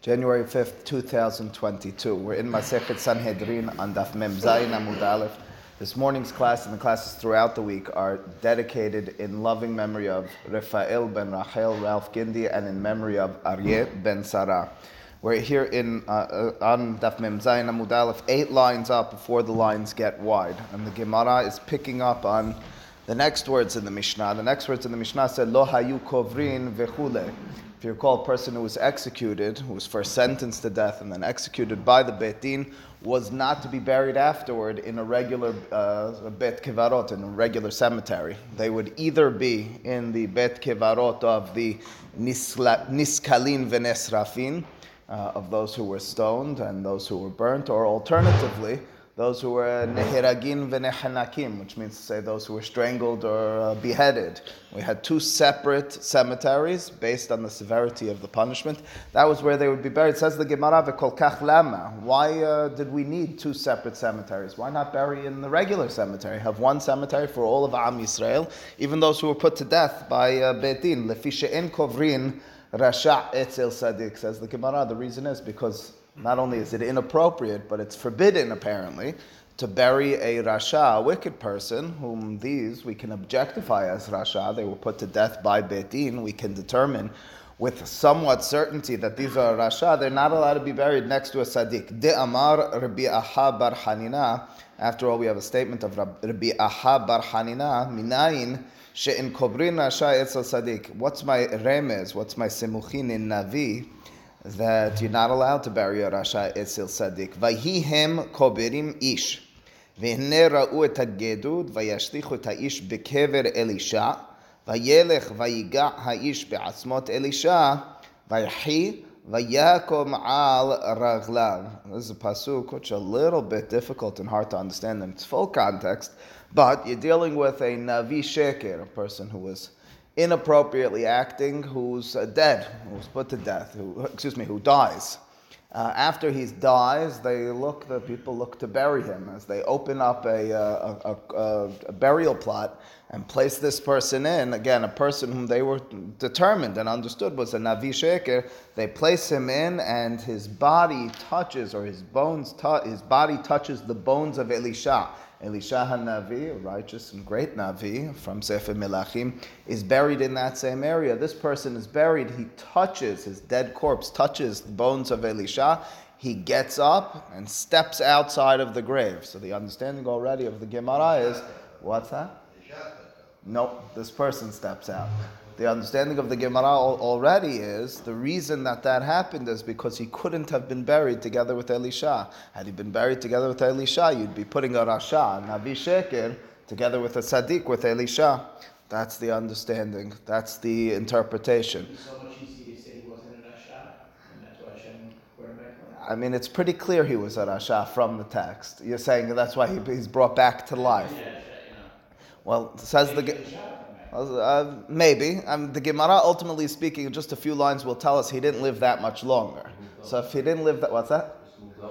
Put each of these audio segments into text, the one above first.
January 5th, 2022. We're in Masechet Sanhedrin on Daf Mem Zayin Amud Aleph. This morning's class and the classes throughout the week are dedicated in loving memory of Rafael ben Rachel Ralph Gindi and in memory of Aryeh ben Sarah. We're here in uh, uh, on Daf Mem Zayin Amud Aleph, eight lines up before the lines get wide, and the Gemara is picking up on the next words in the Mishnah. The next words in the Mishnah said Lo hayu kovrin vechule. If you recall, a person who was executed, who was first sentenced to death and then executed by the Beit Din, was not to be buried afterward in a regular uh, Bet Kevarot, in a regular cemetery. They would either be in the Bet Kevarot of the Niskalin Venesrafin, uh, of those who were stoned and those who were burnt, or alternatively, those who were neheragin v'nehanakim, which means to say those who were strangled or uh, beheaded. We had two separate cemeteries based on the severity of the punishment. That was where they would be buried. It says the Gemara v'kolkach lama. Why uh, did we need two separate cemeteries? Why not bury in the regular cemetery? Have one cemetery for all of Am Yisrael, even those who were put to death by uh, Beit Din. Lefisha en kovrin rasha etzel sadik, says the Gemara. The reason is because not only is it inappropriate, but it's forbidden apparently to bury a rasha, a wicked person, whom these we can objectify as rasha. They were put to death by Betin. We can determine with somewhat certainty that these are rasha. They're not allowed to be buried next to a tzaddik. De Amar Rabbi Aha Bar Hanina. After all, we have a statement of Rabbi Aha Bar Hanina. Minayin she'in kobrin rasha etzel tzaddik. What's my remez? What's my simuchin in Navi? that you're not allowed to bury a Rasha Etzil Sadik. Vayihem koberim ish. והנה ראו את הגדוד, וישליכו את האיש בקבר אלישע, וילך ויגע האיש בעצמות אלישע, ויחי ויקום על רגליו. This is a pasuk which is a little bit difficult and hard to understand in its full context, but you're dealing with a Navi Sheker, a person who was inappropriately acting who's uh, dead, who's put to death, who, excuse me, who dies. Uh, after he dies, they look, the people look to bury him as they open up a, uh, a, a, a, burial plot and place this person in. Again, a person whom they were determined and understood was a Navi Sheker. They place him in, and his body touches, or his bones, touch, his body touches the bones of Elisha. Elisha Navi, a righteous and great Navi from Sefer Melachim, is buried in that same area. This person is buried, he touches, his dead corpse touches the bones of Elisha. He gets up and steps outside of the grave. So the understanding already of the Gemara is what's that? Nope, this person steps out the understanding of the Gemara already is the reason that that happened is because he couldn't have been buried together with Elisha. Had he been buried together with Elisha, you'd be putting a Rasha, Navi Sheker, together with a Sadiq with Elisha. That's the understanding. That's the interpretation. I mean, it's pretty clear he was a Rasha from the text. You're saying that's why he, he's brought back to life. Well, says the. Uh, maybe. Um, the Gemara, ultimately speaking, just a few lines will tell us he didn't live that much longer. So if he didn't live that, what's that?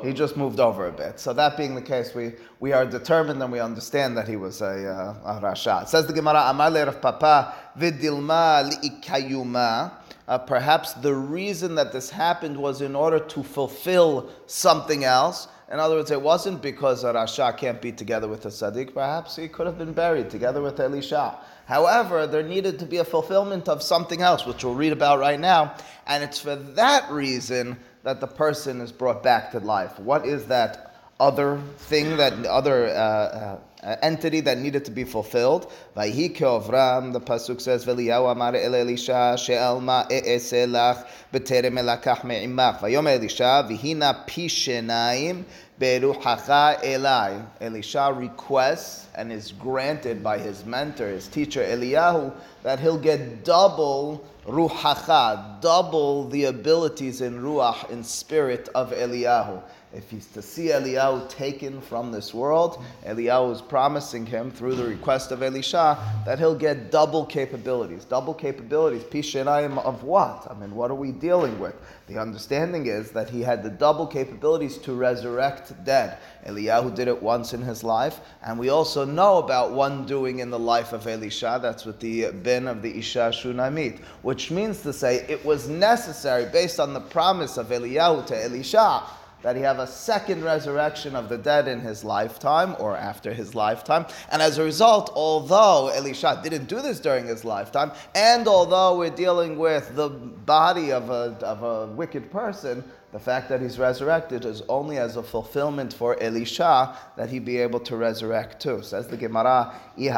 He just moved over a bit. So that being the case, we, we are determined and we understand that he was a, uh, a Rasha. It says the Gemara, Amar Rav Papa vidilma li'ikayuma. Uh, perhaps the reason that this happened was in order to fulfill something else. In other words, it wasn't because a Rasha can't be together with a Sadiq. Perhaps he could have been buried together with Elisha. However, there needed to be a fulfillment of something else, which we'll read about right now. And it's for that reason that the person is brought back to life. What is that other thing, that other uh, uh, entity that needed to be fulfilled? Vayhi Avram, the pasuk says, "V'liyahu amar el Elisha she'el ma e'eselach b'terem elakach me'imach." Vayom Elisha v'hina pishenaim beruchacha elai. Elisha requests and is granted by his mentor, his teacher Eliyahu, that he'll get double ruhacha, double the abilities in ruach, in spirit of Eliyahu. If he's to see Eliyahu taken from this world, Eliyahu is promising him through the request of Elisha that he'll get double capabilities. Double capabilities, Pishenayim of what? I mean, what are we dealing with? The understanding is that he had the double capabilities to resurrect dead. Eliyahu did it once in his life, and we also know about one doing in the life of Elisha. That's with the bin of the Isha Shunamit, which means to say it was necessary, based on the promise of Eliyahu to Elisha, that he have a second resurrection of the dead in his lifetime or after his lifetime. And as a result, although Elisha didn't do this during his lifetime, and although we're dealing with the body of a, of a wicked person, the fact that he's resurrected is only as a fulfillment for Elisha that he be able to resurrect too. Says the Gemara, Wait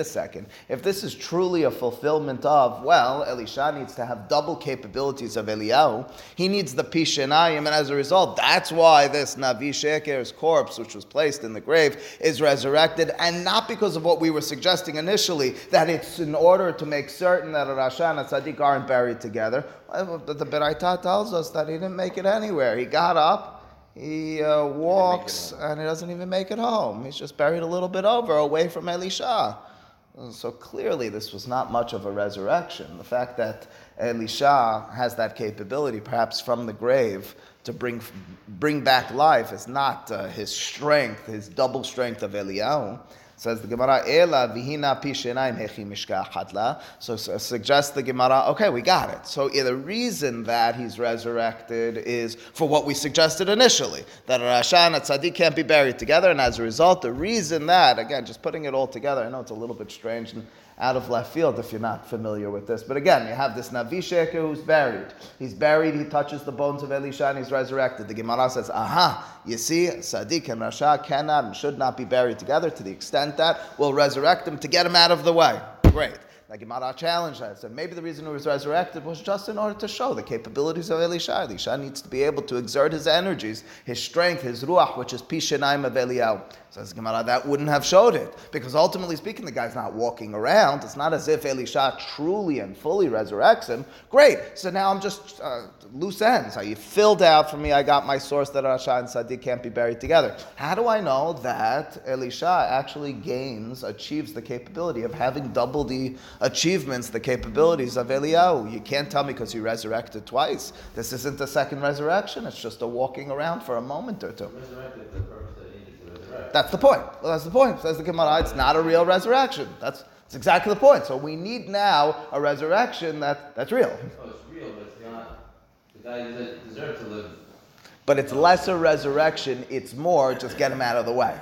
a second. If this is truly a fulfillment of, well, Elisha needs to have double capabilities of Eliyahu. He needs the Pishenayim, and as a result, that's why this Navi Sheker's corpse, which was placed in the grave, is resurrected, and not because of what we were suggesting initially, that it's in order to make certain that a Rasha and a tzaddik aren't buried together. The Beraita tells us that he didn't make it anywhere. He got up, he uh, walks, he and he doesn't even make it home. He's just buried a little bit over, away from Elisha. So clearly, this was not much of a resurrection. The fact that Elisha has that capability, perhaps from the grave, to bring, bring back life is not uh, his strength, his double strength of Eliyahu. Says the Gemara, Ela vihina pishenaim hechi mishka So suggests the Gemara, okay, we got it. So the reason that he's resurrected is for what we suggested initially, that a Rasha and a Tzaddik can't be buried together, and as a result, the reason that, again, just putting it all together, I know it's a little bit strange and out of left field if you're not familiar with this. But again, you have this Navi Sheker who's buried. He's buried, he touches the bones of Elisha, and he's resurrected. The Gemara says, aha, you see, Sadiq and Rasha cannot and should not be buried together to the extent that we'll resurrect him to get him out of the way. Great. The Gemara challenged that. So maybe the reason he was resurrected was just in order to show the capabilities of Elisha. Elisha needs to be able to exert his energies, his strength, his ruach, which is Pishenaim of Eliyahu. Says Gemara, that wouldn't have showed it. Because ultimately speaking, the guy's not walking around. It's not as if Elisha truly and fully resurrects him. Great. So now I'm just uh, loose ends. You filled out for me. I got my source that Rasha and Sadiq can't be buried together. How do I know that Elisha actually gains, achieves the capability of having double the achievements, the capabilities of Eliyahu? You can't tell me because he resurrected twice. This isn't a second resurrection. It's just a walking around for a moment or two. That's the point. Well, that's the point. Says the Gemara, it's not a real resurrection. That's, that's exactly the point. So we need now a resurrection that, that's real. Oh, it's real, but it's not. The guy deserves to live. But it's less a resurrection, it's more just get him out of the way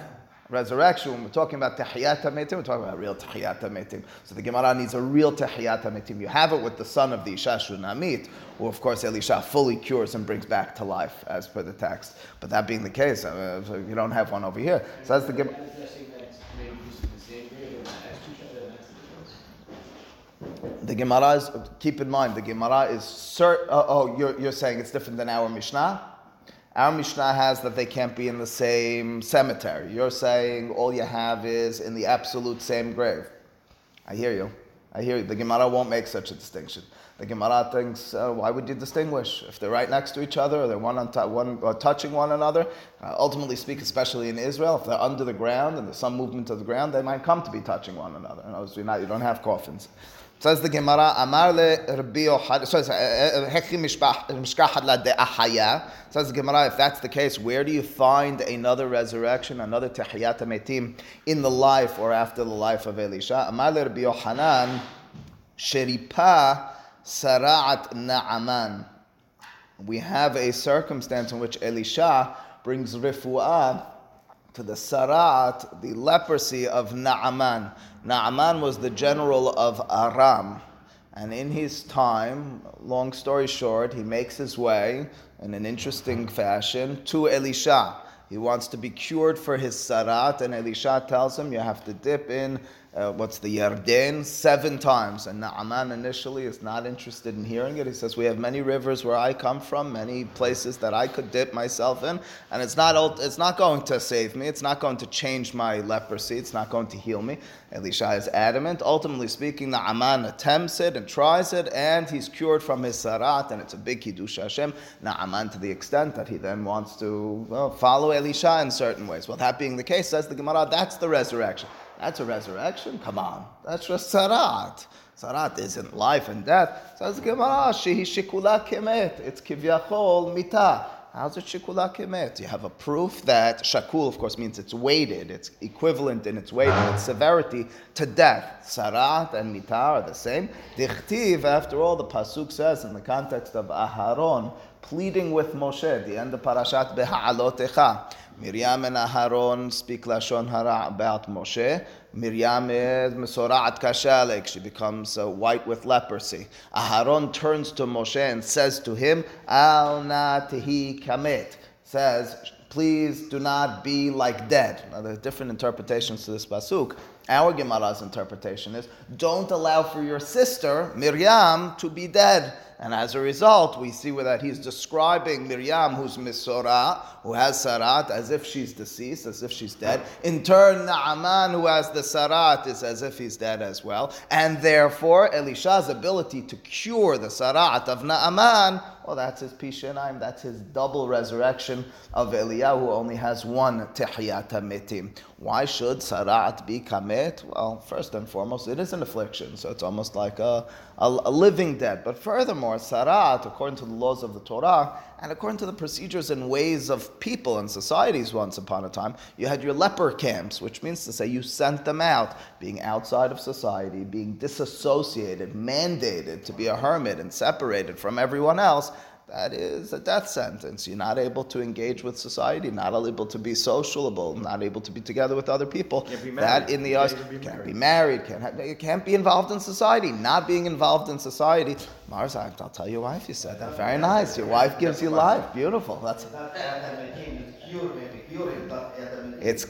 resurrection, when we're talking about Tahiyat HaMetim, we're talking about real Tahiyat HaMetim. So the Gemara needs a real Tahiyat HaMetim. You have it with the son of the Isha Shunamit, who of course Elisha fully cures and brings back to life, as per the text. But that being the case, uh, you don't have one over here. So that's the Gemara. The Gemara is, keep in mind, the Gemara is, cert, uh, oh, you're, you're saying it's different than our Mishnah? Our Mishnah has that they can't be in the same cemetery. You're saying all you have is in the absolute same grave. I hear you. I hear you. The Gemara won't make such a distinction. The Gemara thinks, uh, why would you distinguish? If they're right next to each other, or they're one, on t- one or touching one another, uh, ultimately speak, especially in Israel, if they're under the ground and there's some movement of the ground, they might come to be touching one another. Other words, not, you don't have coffins. Says the Gemara, Amar le Rabbi Yochad, so eh, eh, eh, Hekhi Mishkahad la De'ahaya. Says the Gemara, if that's the case, where do you find another resurrection, another Tehiyat Metim in the life or after the life of Elisha? Amar le Rabbi Yochanan, Sheripa Sara'at Na'aman. We have a circumstance in which Elisha brings rifu'ah to the Sarat, the leprosy of Naaman. Naaman was the general of Aram. And in his time, long story short, he makes his way in an interesting fashion to Elisha. He wants to be cured for his sarat, and Elisha tells him, You have to dip in uh, what's the Yarden, seven times. And Naaman initially is not interested in hearing it. He says, We have many rivers where I come from, many places that I could dip myself in, and it's not, it's not going to save me. It's not going to change my leprosy. It's not going to heal me. Elisha is adamant. Ultimately speaking, Naaman attempts it and tries it, and he's cured from his sarat, and it's a big Kiddush Hashem. Naaman to the extent that he then wants to well, follow Elisha in certain ways. Well, that being the case, says the Gemara, that's the resurrection. That's a resurrection? Come on. That's just sarat. Sarat isn't life and death. Says Gemara, shehi shikula kemet. It's kivyachol mita. How's it shikula kemet? You have a proof that shakul, of course, means it's weighted. It's equivalent in its weight and its severity to death. Sarat and mita are the same. Dichtiv, after all, the pasuk says in the context of Aharon, pleading with Moshe, the end of Parashat Beha'alotecha. Miriam and Aharon speak Lashon Hara about Moshe. Miriam is Mesora'at Kashalek. She becomes uh, white with leprosy. Aharon turns to Moshe and says to him, Al na tehi kamet. Says, please do not be like dead. Now, there are different interpretations to this pasuk. Our Gemara's interpretation is, don't allow for your sister, Miriam, to be dead. And as a result, we see that he's describing Miriam, who's Misora, who has Sarat, as if she's deceased, as if she's dead. In turn, Naaman, who has the Sarat, is as if he's dead as well. And therefore, Elisha's ability to cure the Sarat of Naaman, well, that's his Pishanayim, that's his double resurrection of Eliyahu, who only has one Tehiyata Mitim. Why should Sarat be Kamet? Well, first and foremost, it is an affliction, so it's almost like a, a, a living dead. But furthermore, Sarat, according to the laws of the Torah, and according to the procedures and ways of people and societies once upon a time, you had your leper camps, which means to say you sent them out, being outside of society, being disassociated, mandated to be a hermit and separated from everyone else that is a death sentence. You're not able to engage with society, not able to be sociable, not able to be together with other people. That in the us can't married. be married, can't have, you can't be involved in society. Not being involved in society. Mars, I'll tell your wife you said that. Very nice. Your wife gives you life. Beautiful. That's. It's,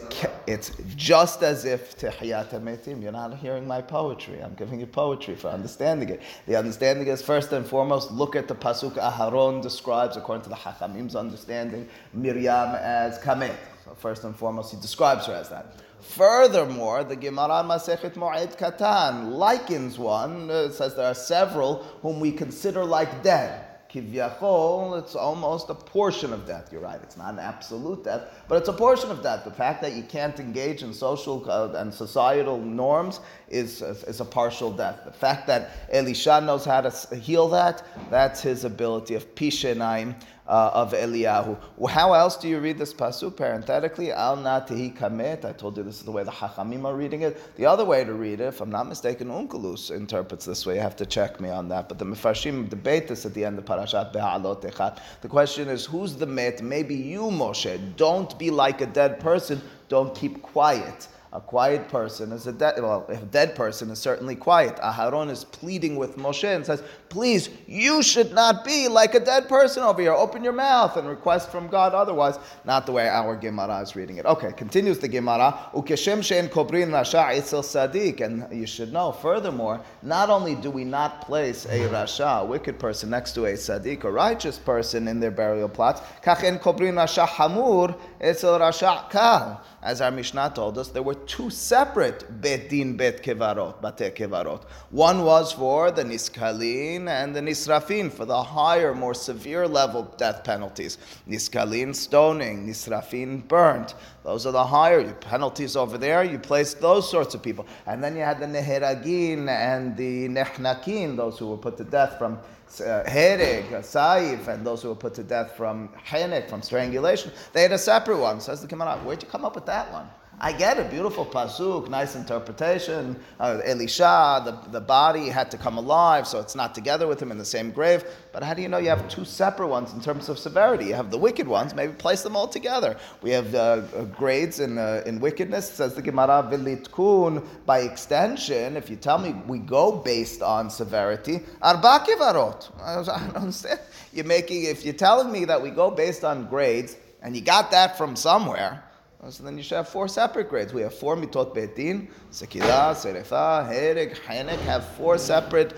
it's just as if Tehiyat Metim. You're not hearing my poetry. I'm giving you poetry for understanding it. The understanding is first and foremost, look at the Pasuk Aharon describes, according to the Hachamim's understanding, Miriam as Kamet. So first and foremost, he describes her as that. Furthermore, the Gemara Masechet Moed Katan likens one, uh, says there are several whom we consider like dead kivyachol, it's almost a portion of death. You're right, it's not an absolute death, but it's a portion of death. The fact that you can't engage in social uh, and societal norms is, is a partial death. The fact that Elisha knows how to heal that, that's his ability of pishenaim, uh, of Eliyahu. How else do you read this pasuk? Parenthetically, al natihi kamet. I told you this is the way the Hachamim are reading it. The other way to read it, if I'm not mistaken, Onkelos interprets this way. You have to check me on that. But the Mefarshim debate this at the end of Parashat Beha'alotecha. The question is, who's the met? Maybe you, Moshe. Don't be like a dead person. Don't keep quiet. A quiet person is a dead, well, a dead person is certainly quiet. Aharon is pleading with Moshe and says, please, you should not be like a dead person over here. Open your mouth and request from God otherwise. Not the way our Gemara is reading it. Okay, continues the Gemara. Ukeshem she'en kobrin rasha itzel sadik. And you should know, furthermore, not only do we not place a rasha, a wicked person, next to a sadik, a righteous person in their burial plots, rasha hamur rasha. As our Mishnah told us, there were two separate Bet Din Bet Kevarot, Bate Kevarot. One was for the Niskalin and the Nisrafin, for the higher, more severe level death penalties. Niskalin, stoning, Nisrafin, burnt. Those are the higher penalties over there. You place those sorts of people. And then you had the Neheragin and the Nehnakin, those who were put to death from uh, Hereg, Saif, and those who were put to death from Henek, from strangulation, they had a separate one. Says the Gemara, where'd you come up with that one? I get a beautiful pasuk, nice interpretation. Uh, Elisha, the, the body had to come alive, so it's not together with him in the same grave. But how do you know you have two separate ones in terms of severity? You have the wicked ones, maybe place them all together. We have uh, uh grades in, uh, in wickedness, says the Gemara, vilitkun. By extension, if you tell me we go based on severity, arba kivarot. I don't understand. You're making, if you're telling me that we go based on grades, and you got that from somewhere, Uh, so then you should have four separate grades. We have four mitot betin, sekila, serefa, hereg, henek, have four separate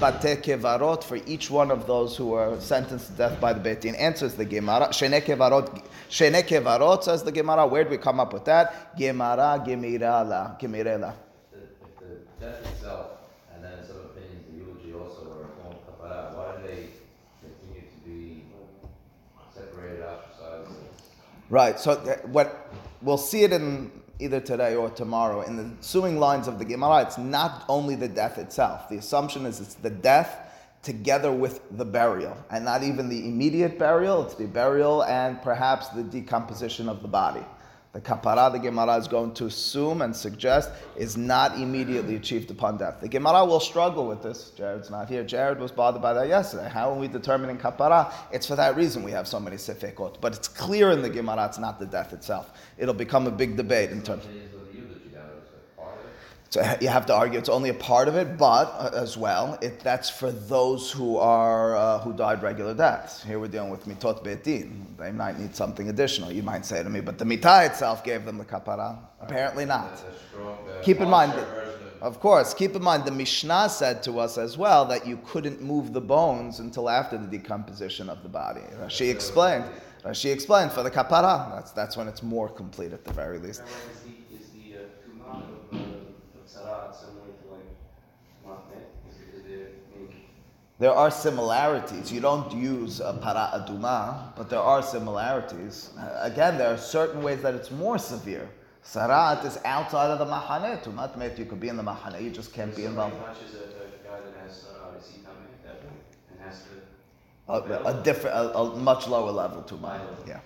bate kevarot for each one of those who are sentenced to death by the betin. Answers the Gemara. Shene kevarot, shene kevarot says the Gemara. Where do we come up with that? Gemara gemirala, gemirela. If the death itself, and then some opinions, the eulogy also are a form of kapara, why do they continue to be separated, ostracized? Right. So th- what we'll see it in either today or tomorrow in the ensuing lines of the Gemara. It's not only the death itself. The assumption is it's the death together with the burial, and not even the immediate burial. It's the burial and perhaps the decomposition of the body. The kapara, the Gemara is going to assume and suggest is not immediately achieved upon death. The Gemara will struggle with this. Jared's not here. Jared was bothered by that yesterday. How are we determining kapara? It's for that reason we have so many sefekot. But it's clear in the Gemara it's not the death itself. It'll become a big debate in terms. Of the eulogy, that was a part of it. So you have to argue it's only a part of it, but uh, as well, it, that's for those who are uh, who died regular deaths. Here we're dealing with mitot betin. They might need something additional. You might say to me, but the mitah itself gave them the kapara. Apparently not. Strong, uh, Keep in mind, harsher version of- of course, keep in mind the Mishnah said to us as well that you couldn't move the bones until after the decomposition of the body. She explained. She explained for the kapara. That's that's when it's more complete at the very least. Rabbi, Is the, is the uh, tumah of, uh, of tzara similar to like matnet? Is, is there, I mean, There are similarities. You don't use a para aduma, but there are similarities. Again, there are certain ways that it's more severe. Sarat is outside of the mahane. Tumat met, you could be in the mahane, you just can't be involved. A, a guy that has tzara, is he coming point and has? A, a different, a, a much lower level tumat. Yeah.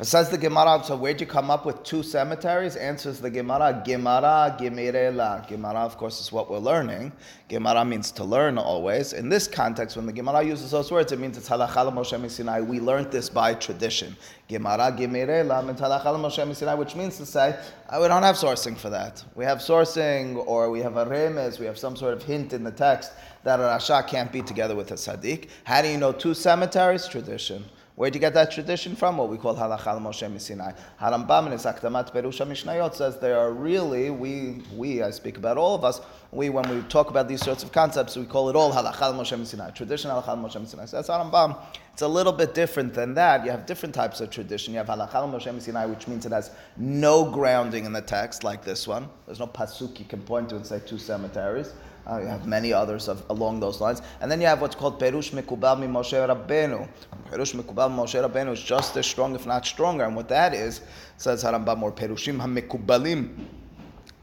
It says the Gemara, so where'd you come up with two cemeteries? Answers the Gemara, Gemara, Gemirela. Gemara, of course, is what we're learning. Gemara means to learn always. In this context, when the Gemara uses those words, it means it's halakha Moshe Sinai. We learned this by tradition. Gemara, Gemirela means halakha Moshe Sinai, which means to say, uh, we don't have sourcing for that. We have sourcing, or we have a remez, we have some sort of hint in the text that a Rasha can't be together with a Sadiq. How do you know two cemeteries? Tradition. Where'd you get that tradition from? What we call halacha al Moshe Sinai. Harambam in his Akdamat Perusha Mishnayot says there are really we we I speak about all of us. We when we talk about these sorts of concepts, we call it all halacha al Moshe Sinai. Tradition halacha al Moshe Sinai. So that's Harambam. It's a little bit different than that. You have different types of tradition. You have halacha al Moshe Sinai, which means it has no grounding in the text, like this one. There's no pasuk you can point to and say two cemeteries. Uh, you have many others of, along those lines. And then you have what's called Perush Mekubal mi Moshe Rabbeinu. Perush Mekubal Moshe Rabbeinu is just as strong, if not stronger. And what that is, says Harambam, or Perushim HaMekubalim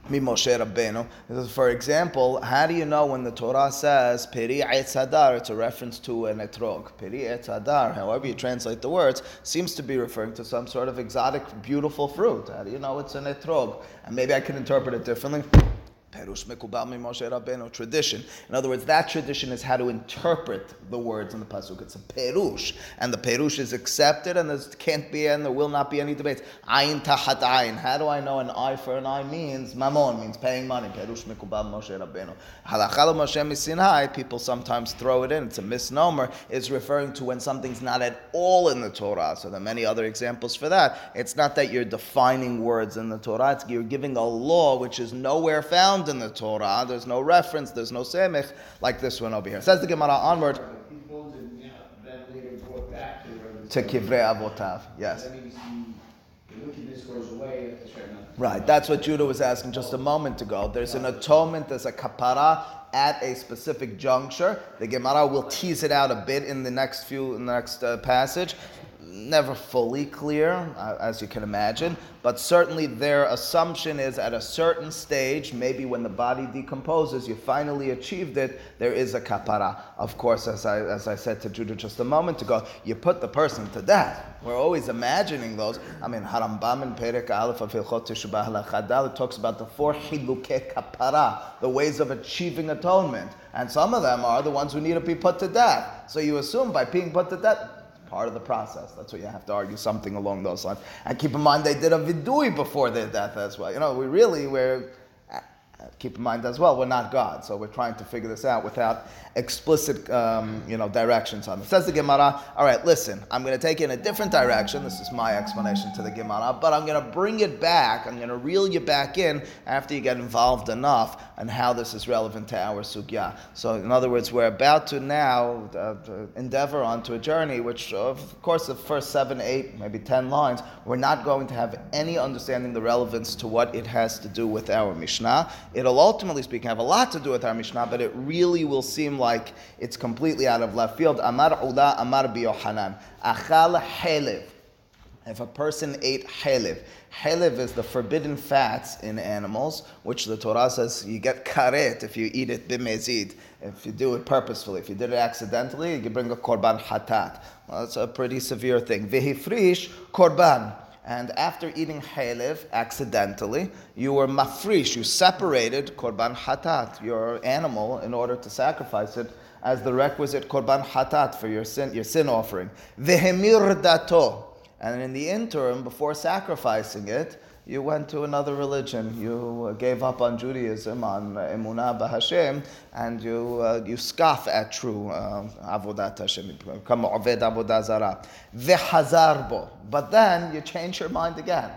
mi Moshe Rabbeinu. For example, how do you know when the Torah says Peri Etz Hadar? It's a reference to an etrog. Peri Etz Hadar, however you translate the words, seems to be referring to some sort of exotic, beautiful fruit. How do you know it's an etrog? And maybe I can interpret it differently. Perush Mekubal Moshe Rabbeinu, tradition. In other words, that tradition is how to interpret the words in the pasuk. It's a perush, and the perush is accepted, and there can't be and there will not be any debates. Ayin tahat ayin. How do I know an eye for an eye means mamon means paying money? Perush Mekubal Moshe Rabbeinu. Halachal Moshe Misinai. People sometimes throw it in. It's a misnomer. It's referring to when something's not at all in the Torah. So there are many other examples for that. It's not that you're defining words in the Torah. It's you're giving a law which is nowhere found in the Torah. There's no reference. There's no semich like this one over here. Says the Gemara onward These bones are yeah, then later brought back to Kivrei Avotav. Yes. That means the, the wickedness goes away at a certain amount. Right, that's what Judah was asking just a moment ago. There's an atonement, there's a kapara at a specific juncture. The Gemara will tease it out a bit in the next few, in the next uh, passage. Never fully clear, uh, as you can imagine, but certainly their assumption is at a certain stage, maybe when the body decomposes, you finally achieved it, there is a kapara. Of course, as I, as I said to Judah just a moment ago, you put the person to death. We're always imagining those. I mean, Harambam in Perek Aleph of Hilchot Teshubah talks about the four chiluke kapara, the ways of achieving atonement. And some of them are the ones who need to be put to death. So you assume by being put to death, part of the process. That's what you have to argue, something along those lines. And keep in mind, they did a vidui before their death as well. You know, we really, we're, Keep in mind as well, we're not God, so we're trying to figure this out without explicit, um, you know, directions on it. Says the Gemara. All right, listen, I'm going to take you in a different direction. This is my explanation to the Gemara, but I'm going to bring it back. I'm going to reel you back in after you get involved enough and how this is relevant to our sugya. So, in other words, we're about to now uh, endeavor onto a journey, which, of course, the first seven, eight, maybe ten lines, we're not going to have any understanding the relevance to what it has to do with our Mishnah. It'll ultimately speaking have a lot to do with our Mishnah, but it really will seem like it's completely out of left field. Amar Ula, Amar Biyohanan. Achal Helev. If a person ate helev, helev is the forbidden fats in animals, which the Torah says you get karet if you eat it bimezid, if you do it purposefully. If you did it accidentally, you bring a korban hatat. Well, that's a pretty severe thing. Vihifrish korban. And after eating halev accidentally, you were mafrish, you separated korban hatat, your animal, in order to sacrifice it as the requisite korban hatat for your sin, your sin offering. Vehemir dato. And in the interim, before sacrificing it, you went to another religion. You gave up on Judaism, on Emunah Bahashem, and you, uh, you scoff at true uh, Avodat Hashem. You become Oved Avodah Zarah. Vehazarbo. But then you change your mind again.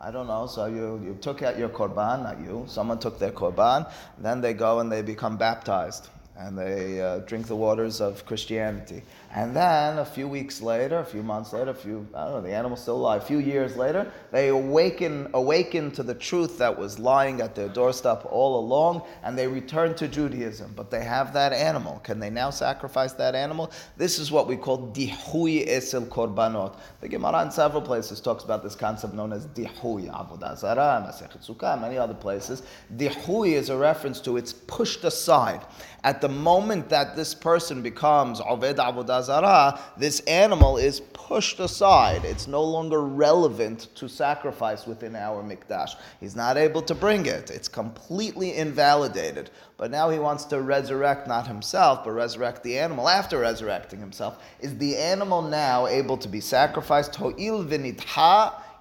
I don't know. So you, you took out your korban, not you. Someone took their korban. Then they go and they become baptized and they uh, drink the waters of Christianity. And then a few weeks later, a few months later, a few, I don't know, the animal's still alive, a few years later, they awaken, awaken to the truth that was lying at their doorstep all along, and they return to Judaism. But they have that animal. Can they now sacrifice that animal? This is what we call dihui esel korbanot. The Gemara in several places talks about this concept known as dihui, avodah zarah, masechet sukkah, many other places. Dihui is a reference to it's pushed aside. At the moment that this person becomes Oved Avodah This animal is pushed aside. It's no longer relevant to sacrifice within our Mikdash. He's not able to bring it. It's completely invalidated. But now he wants to resurrect not himself, but resurrect the animal after resurrecting himself. Is the animal now able to be sacrificed? To'il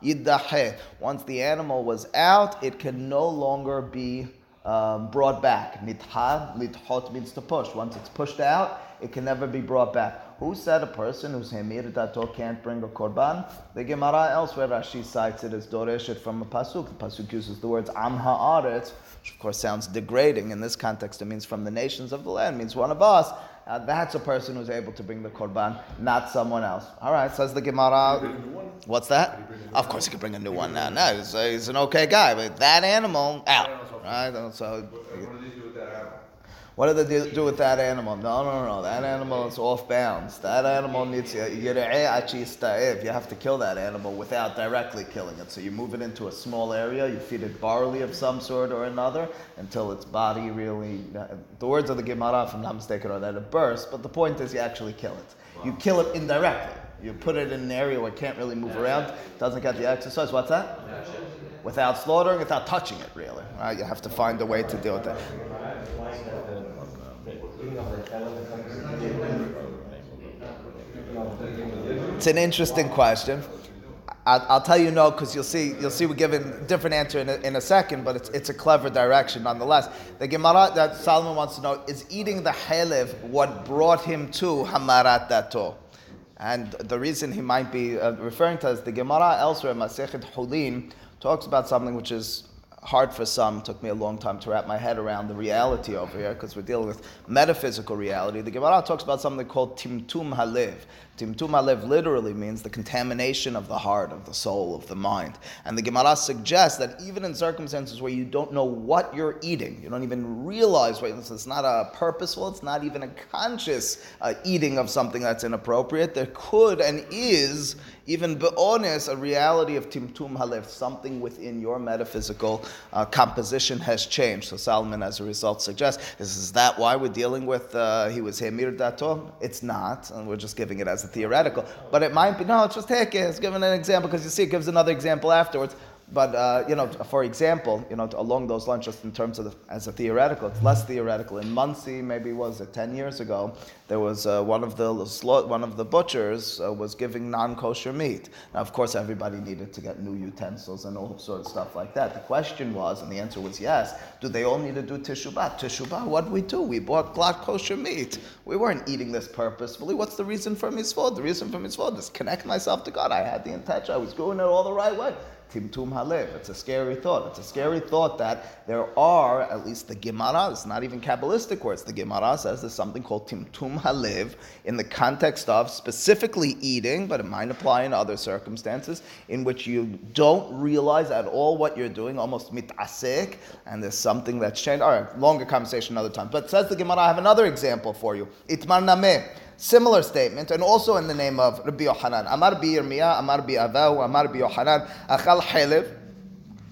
yiddahe. Once the animal was out, it can no longer be um, brought back. Nitha, lithot means to push. Once it's pushed out, it can never be brought back. Who said a person who's hemir dato can't bring a korban? The Gemara elsewhere Rashi cites it as doreshet from a pasuk. The pasuk uses the words am haaretz, which of course sounds degrading. In this context, it means from the nations of the land, means one of us. Uh, that's a person who's able to bring the korban, not someone else. All right, says the Gemara. What's that? Of course, he could bring a new one now. No, he's, uh, he's an okay guy, but that animal out. Right? So do they do with that animal? What do they do, with that animal? No, no, no. That animal is off bounds. That animal needs uh, you have to kill that animal without directly killing it. So you move it into a small area. You feed it barley of some sort or another until its body really. Uh, the words of the Gemara, if I'm not mistaken, are that it bursts. But the point is, you actually kill it. You kill it indirectly. You put it in an area where it can't really move around, doesn't get the exercise. What's that? Without slaughtering, without touching it, really. Right? You have to find a way to deal with that. It's an interesting question. I'll, I'll tell you no because you'll see you'll see we're giving different answer in a, in a second, but it's, it's a clever direction nonetheless. The Gemara that Solomon wants to know is eating the halev what brought him to hamarat dato. And the reason he might be uh, referring to is the Gemara elsewhere, Masechet Hulin, talks about something which is hard for some. It took me a long time to wrap my head around the reality over here because we're dealing with metaphysical reality. The Gemara talks about something called Timtum Halev. Timtum Halev literally means the contamination of the heart, of the soul, of the mind. And the Gemara suggests that even in circumstances where you don't know what you're eating, you don't even realize what it's not a purposeful, it's not even a conscious uh, eating of something that's inappropriate, there could and is even be be'onis, a reality of timtum halev, something within your metaphysical uh, composition has changed. So Solomon, as a result, suggests, is, is that why we're dealing with, uh, he was hemir dato? It's not, and we're just giving it as theoretical. But it might be, no, it's just it's giving an example, because you see, it gives another example afterwards. But uh, you know, for example, you know, along those lines, just in terms of the, as a theoretical, it's less theoretical. In Monsey, maybe was it ten years ago, there was uh, one of the one of the butchers uh, was giving non-kosher meat. Now, of course, everybody needed to get new utensils and all sorts of stuff like that. The question was, and the answer was yes. Do they all need to do teshubah? Teshubah, what we do? We bought glatt kosher meat. We weren't eating this purposefully. What's the reason for mitzvot? The reason for mitzvot is connect myself to God. I had the intention. I was doing it all the right way. Timtum Halev. It's a scary thought. It's a scary thought that there are, at least the Gemara, it's not even Kabbalistic words, the Gemara says there's something called Timtum Halev in the context of specifically eating, but it might apply in other circumstances, in which you don't realize at all what you're doing, almost mitasek, and there's something that's changed. All right, longer conversation another time. But says the Gemara, I have another example for you. Itmar Nameh. Similar statement, and also in the name of Rabbi Yohanan. Amar bi Yirmiyah, Amar bi Avahu, Amar bi Yohanan, Achal Helev.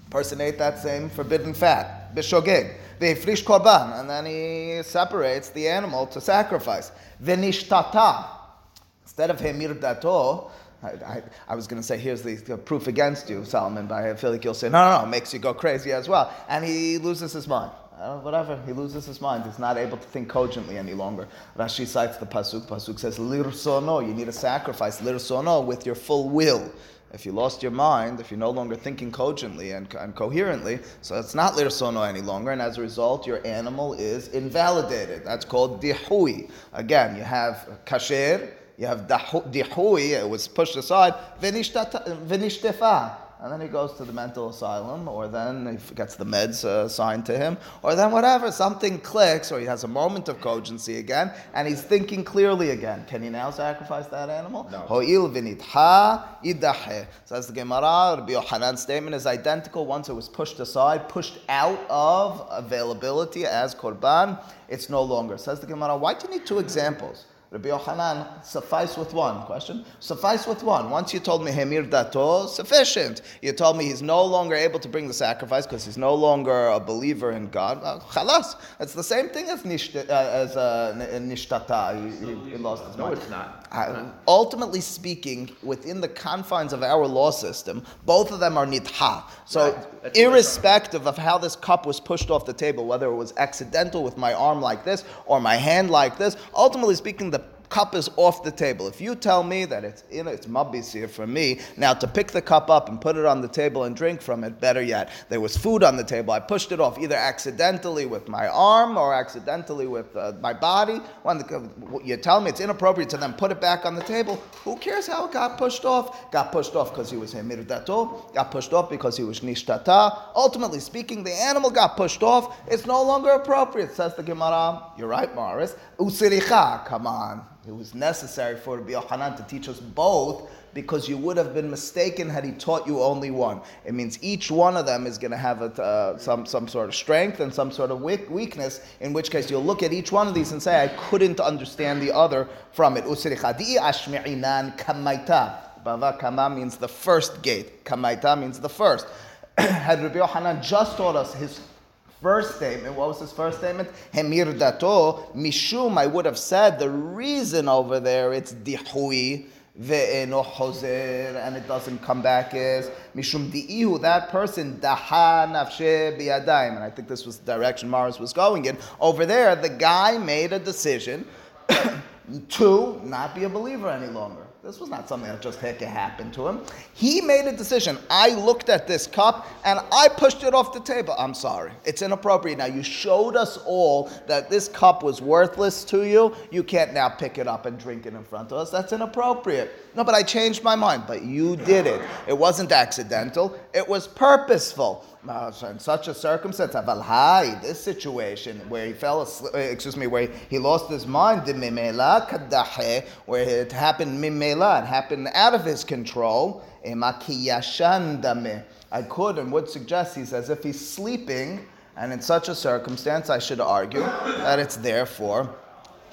Person ate that same forbidden fat, Bishogeg. Ve'ifrish korban, and then he separates the animal to sacrifice. Venishtata. Instead of Hemir Dato, I, I, I, was going to say, here's the, the, proof against you, Solomon, but I feel like you'll say, no, no, no, it makes you go crazy as well. And he loses his mind uh, whatever, he loses his mind. He's not able to think cogently any longer. Rashi cites the pasuk. Pasuk says, "Lirsono." You need a sacrifice, lirsono, with your full will. If you lost your mind, if you're no longer thinking cogently and, and coherently, so it's not lirsono any longer, and as a result, your animal is invalidated. That's called dihui. Again, you have kasher, you have dihui, it was pushed aside, vinishtafa and then he goes to the mental asylum, or then he gets the meds uh, assigned to him, or then whatever, something clicks, or he has a moment of cogency again, and he's thinking clearly again. Can he now sacrifice that animal? No. Idahe. Says the Gemara, Rabbi Yohanan's statement is identical. Once it was pushed aside, pushed out of availability as korban, it's no longer. Says the Gemara, why do you need two examples? Rabbi Yochanan, suffice with one. Question? Suffice with one. Once you told me Hemir Dato, sufficient. You told me he's no longer able to bring the sacrifice because he's no longer a believer in God. Chalas. It's the same thing as, nisht, uh, as uh, Nishtata. He, he, he, lost his no, mind. No, it's not. Uh, ultimately speaking, within the confines of our law system, both of them are nidha. So, right. irrespective of how this cup was pushed off the table, whether it was accidental with my arm like this or my hand like this, ultimately speaking, the cup is off the table. If you tell me that it's in it's mabisir for me, now to pick the cup up and put it on the table and drink from it, better yet. There was food on the table. I pushed it off either accidentally with my arm or accidentally with uh, my body. When the, you tell me it's inappropriate to then put it back on the table, who cares how it got pushed off? Got pushed off because he was hemir dato, got pushed off because he was nishtata. Ultimately speaking, the animal got pushed off. It's no longer appropriate, says the Gemara. You're right, Morris. Usiricha, come on. It was necessary for Rabbi Yochanan to teach us both because you would have been mistaken had he taught you only one. It means each one of them is going to have a, uh, some, some sort of strength and some sort of weakness, in which case you'll look at each one of these and say, I couldn't understand the other from it. Bava kama means the first gate. Kamaita means the first. had Rabbi Yochanan just taught us his first statement, what was his first statement? Hemir dato, mishum, I would have said the reason over there it's dihui, ve'eno hozer, and it doesn't come back is mishum di'ihu, that person, daha nafshe biyadayim. And I think this was the direction Morris was going in. Over there, the guy made a decision to not be a believer any longer. This was not something that just happened to him. He made a decision. I looked at this cup and I pushed it off the table. I'm sorry. It's inappropriate. Now, you showed us all that this cup was worthless to you. You can't now pick it up and drink it in front of us. That's inappropriate. No, but I changed my mind. But you did it. It wasn't accidental, it was purposeful. In such a circumstance, Avalhai, this situation where he fell asleep, uh, excuse me, where he lost his mind, where it happened mimela, it happened out of his control. I could and would suggest he says if he's sleeping, and in such a circumstance, I should argue that it's therefore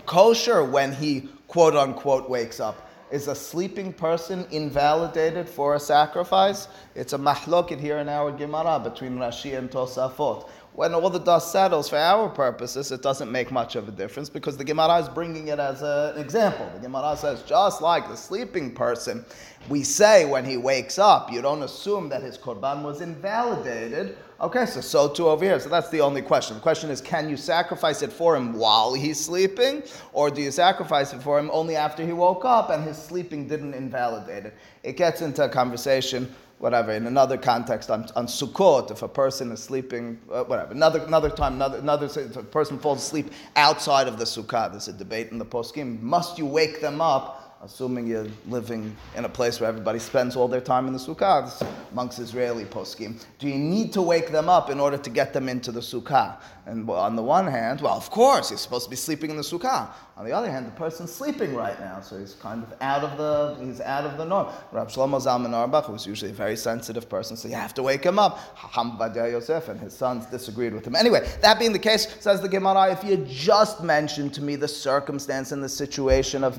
kosher when he quote unquote wakes up. Is a sleeping person invalidated for a sacrifice? It's a mahloket here in our Gemara between Rashi and Tosafot. when all the dust settles for our purposes, it doesn't make much of a difference because the Gemara is bringing it as a- an example. The Gemara says, just like the sleeping person, we say when he wakes up, you don't assume that his korban was invalidated. Okay, so so too over here. So that's the only question. The question is, can you sacrifice it for him while he's sleeping, or do you sacrifice it for him only after he woke up and his sleeping didn't invalidate it? It gets into a conversation whatever, in another context, on, on Sukkot, if a person is sleeping, uh, whatever, another, another time, another, another, if a person falls asleep outside of the Sukkah, there's a debate in the poskim, must you wake them up assuming you're living in a place where everybody spends all their time in the sukkah, amongst Israeli poskim, do you need to wake them up in order to get them into the sukkah? And on the one hand, well, of course, he's supposed to be sleeping in the sukkah. On the other hand, the person's sleeping right now, so he's kind of out of the he's out of the norm. Rab Shlomo Zalman Auerbach, who's usually a very sensitive person, so you have to wake him up. Hacham Ovadia Yosef and his sons disagreed with him. Anyway, that being the case, says the Gemara, if you just mentioned to me the circumstance and the situation of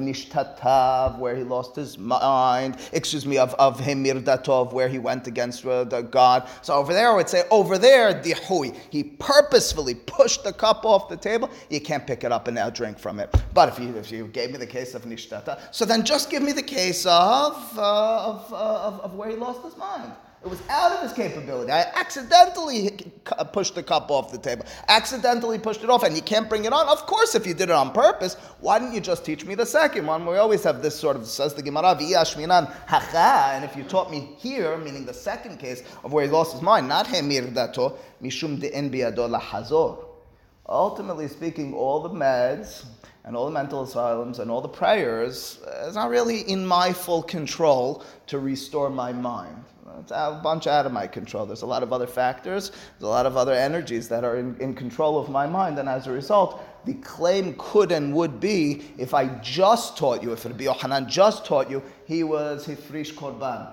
Nishtatav, where he lost his mind, excuse me, of, of Hemir Datov, where he went against uh, the God. So over there, I would say, over there, Dihui, he purposefully pushed the cup off the table, you can't pick it up and now drink from it. But if you, if you gave me the case of Nishtata, so then just give me the case of, uh, of, uh, of, of where he lost his mind. It was out of his capability. I accidentally pushed the cup off the table. Accidentally pushed it off, and you can't bring it on. Of course, if you did it on purpose, why didn't you just teach me the second one? We always have this sort of says the Gemara v'yashminan hacha, and if you taught me here, meaning the second case of where he lost his mind, not hemir dato mishum de'en biado lahazor. Ultimately speaking, all the meds and all the mental asylums and all the prayers uh, is not really in my full control to restore my mind. It's a bunch out of my control. There's a lot of other factors, there's a lot of other energies that are in, in control of my mind, and as a result, the claim could and would be if I just taught you, if Rabbi Yohanan just taught you, he was Hifrish Korban.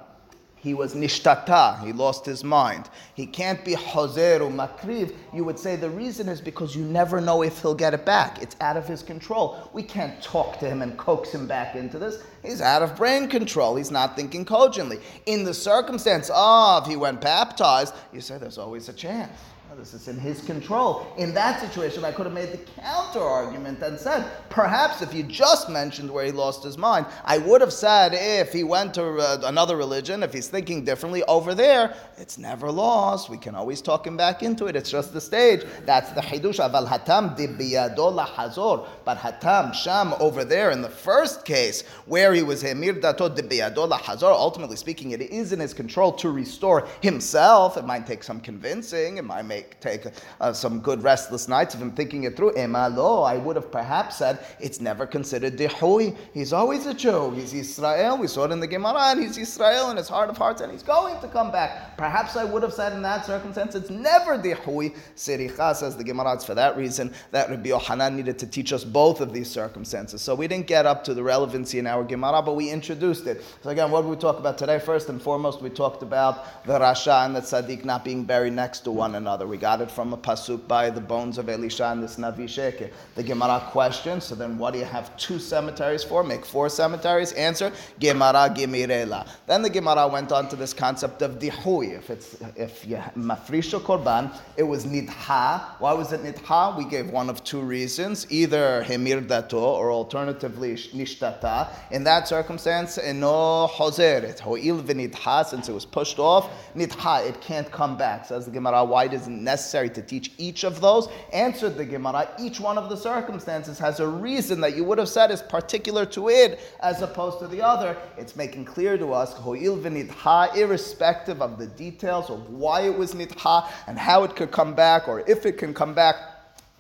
He was nishtata, he lost his mind. He can't be hozer makriv. You would say the reason is because you never know if he'll get it back. It's out of his control. We can't talk to him and coax him back into this. He's out of brain control. He's not thinking cogently. In the circumstance of he went baptized, you say there's always a chance. This is in his control. In that situation, I could have made the counter argument and said, perhaps if you just mentioned where he lost his mind, I would have said if he went to uh, another religion, if he's thinking differently over there, it's never lost. We can always talk him back into it. It's just the stage. That's the hidush. Aval hatam dibiyado hazor. But hatam sham over there in the first case where he was hemir dato dibiyado hazor. Ultimately speaking, it is in his control to restore himself. It might take some convincing. It might make take uh, some good restless nights of him thinking it through. Emalo, I would have perhaps said it's never considered dihui. He's always a Jew. He's Israel. We saw it in the Gemara, and he's Israel in his heart of hearts, and he's going to come back. Perhaps I would have said in that circumstance it's never dihui. Siricha says the Gemara. It's for that reason that Rabbi Yohanan needed to teach us both of these circumstances. So we didn't get up to the relevancy in our Gemara, but we introduced it. So again, what did we talk about today? First and foremost, we talked about the Rasha and the Tzaddik not being buried next to one another. We got it from a pasuk by the bones of Elisha and this Navi Sheke. The Gemara question, so then what do you have two cemeteries for? Make four cemeteries? Answer, Gemara Gemirela. Then the Gemara went on to this concept of dihui. If it's if you mafrisha korban, it was nidha. Why was it nidha? We gave one of two reasons, either hemir dato or alternatively nishtata. In that circumstance, eh, no hozeret. Ho'il v'nidha, since it was pushed off, nidha, it can't come back. Says the Gemara, why does it necessary to teach each of those? Answered the Gemara, each one of the circumstances has a reason that you would have said is particular to it as opposed to the other. It's making clear to us, ho'il v'nidha, irrespective of the details of why it was nidha and how it could come back or if it can come back.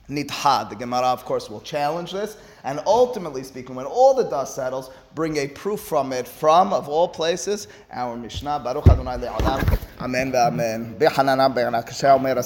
Nidha. The Gemara, of course, will challenge this. And ultimately speaking, when all the dust settles, bring a proof from it, from, of all places, our Mishnah. Baruch Adonai le'olam. Amen.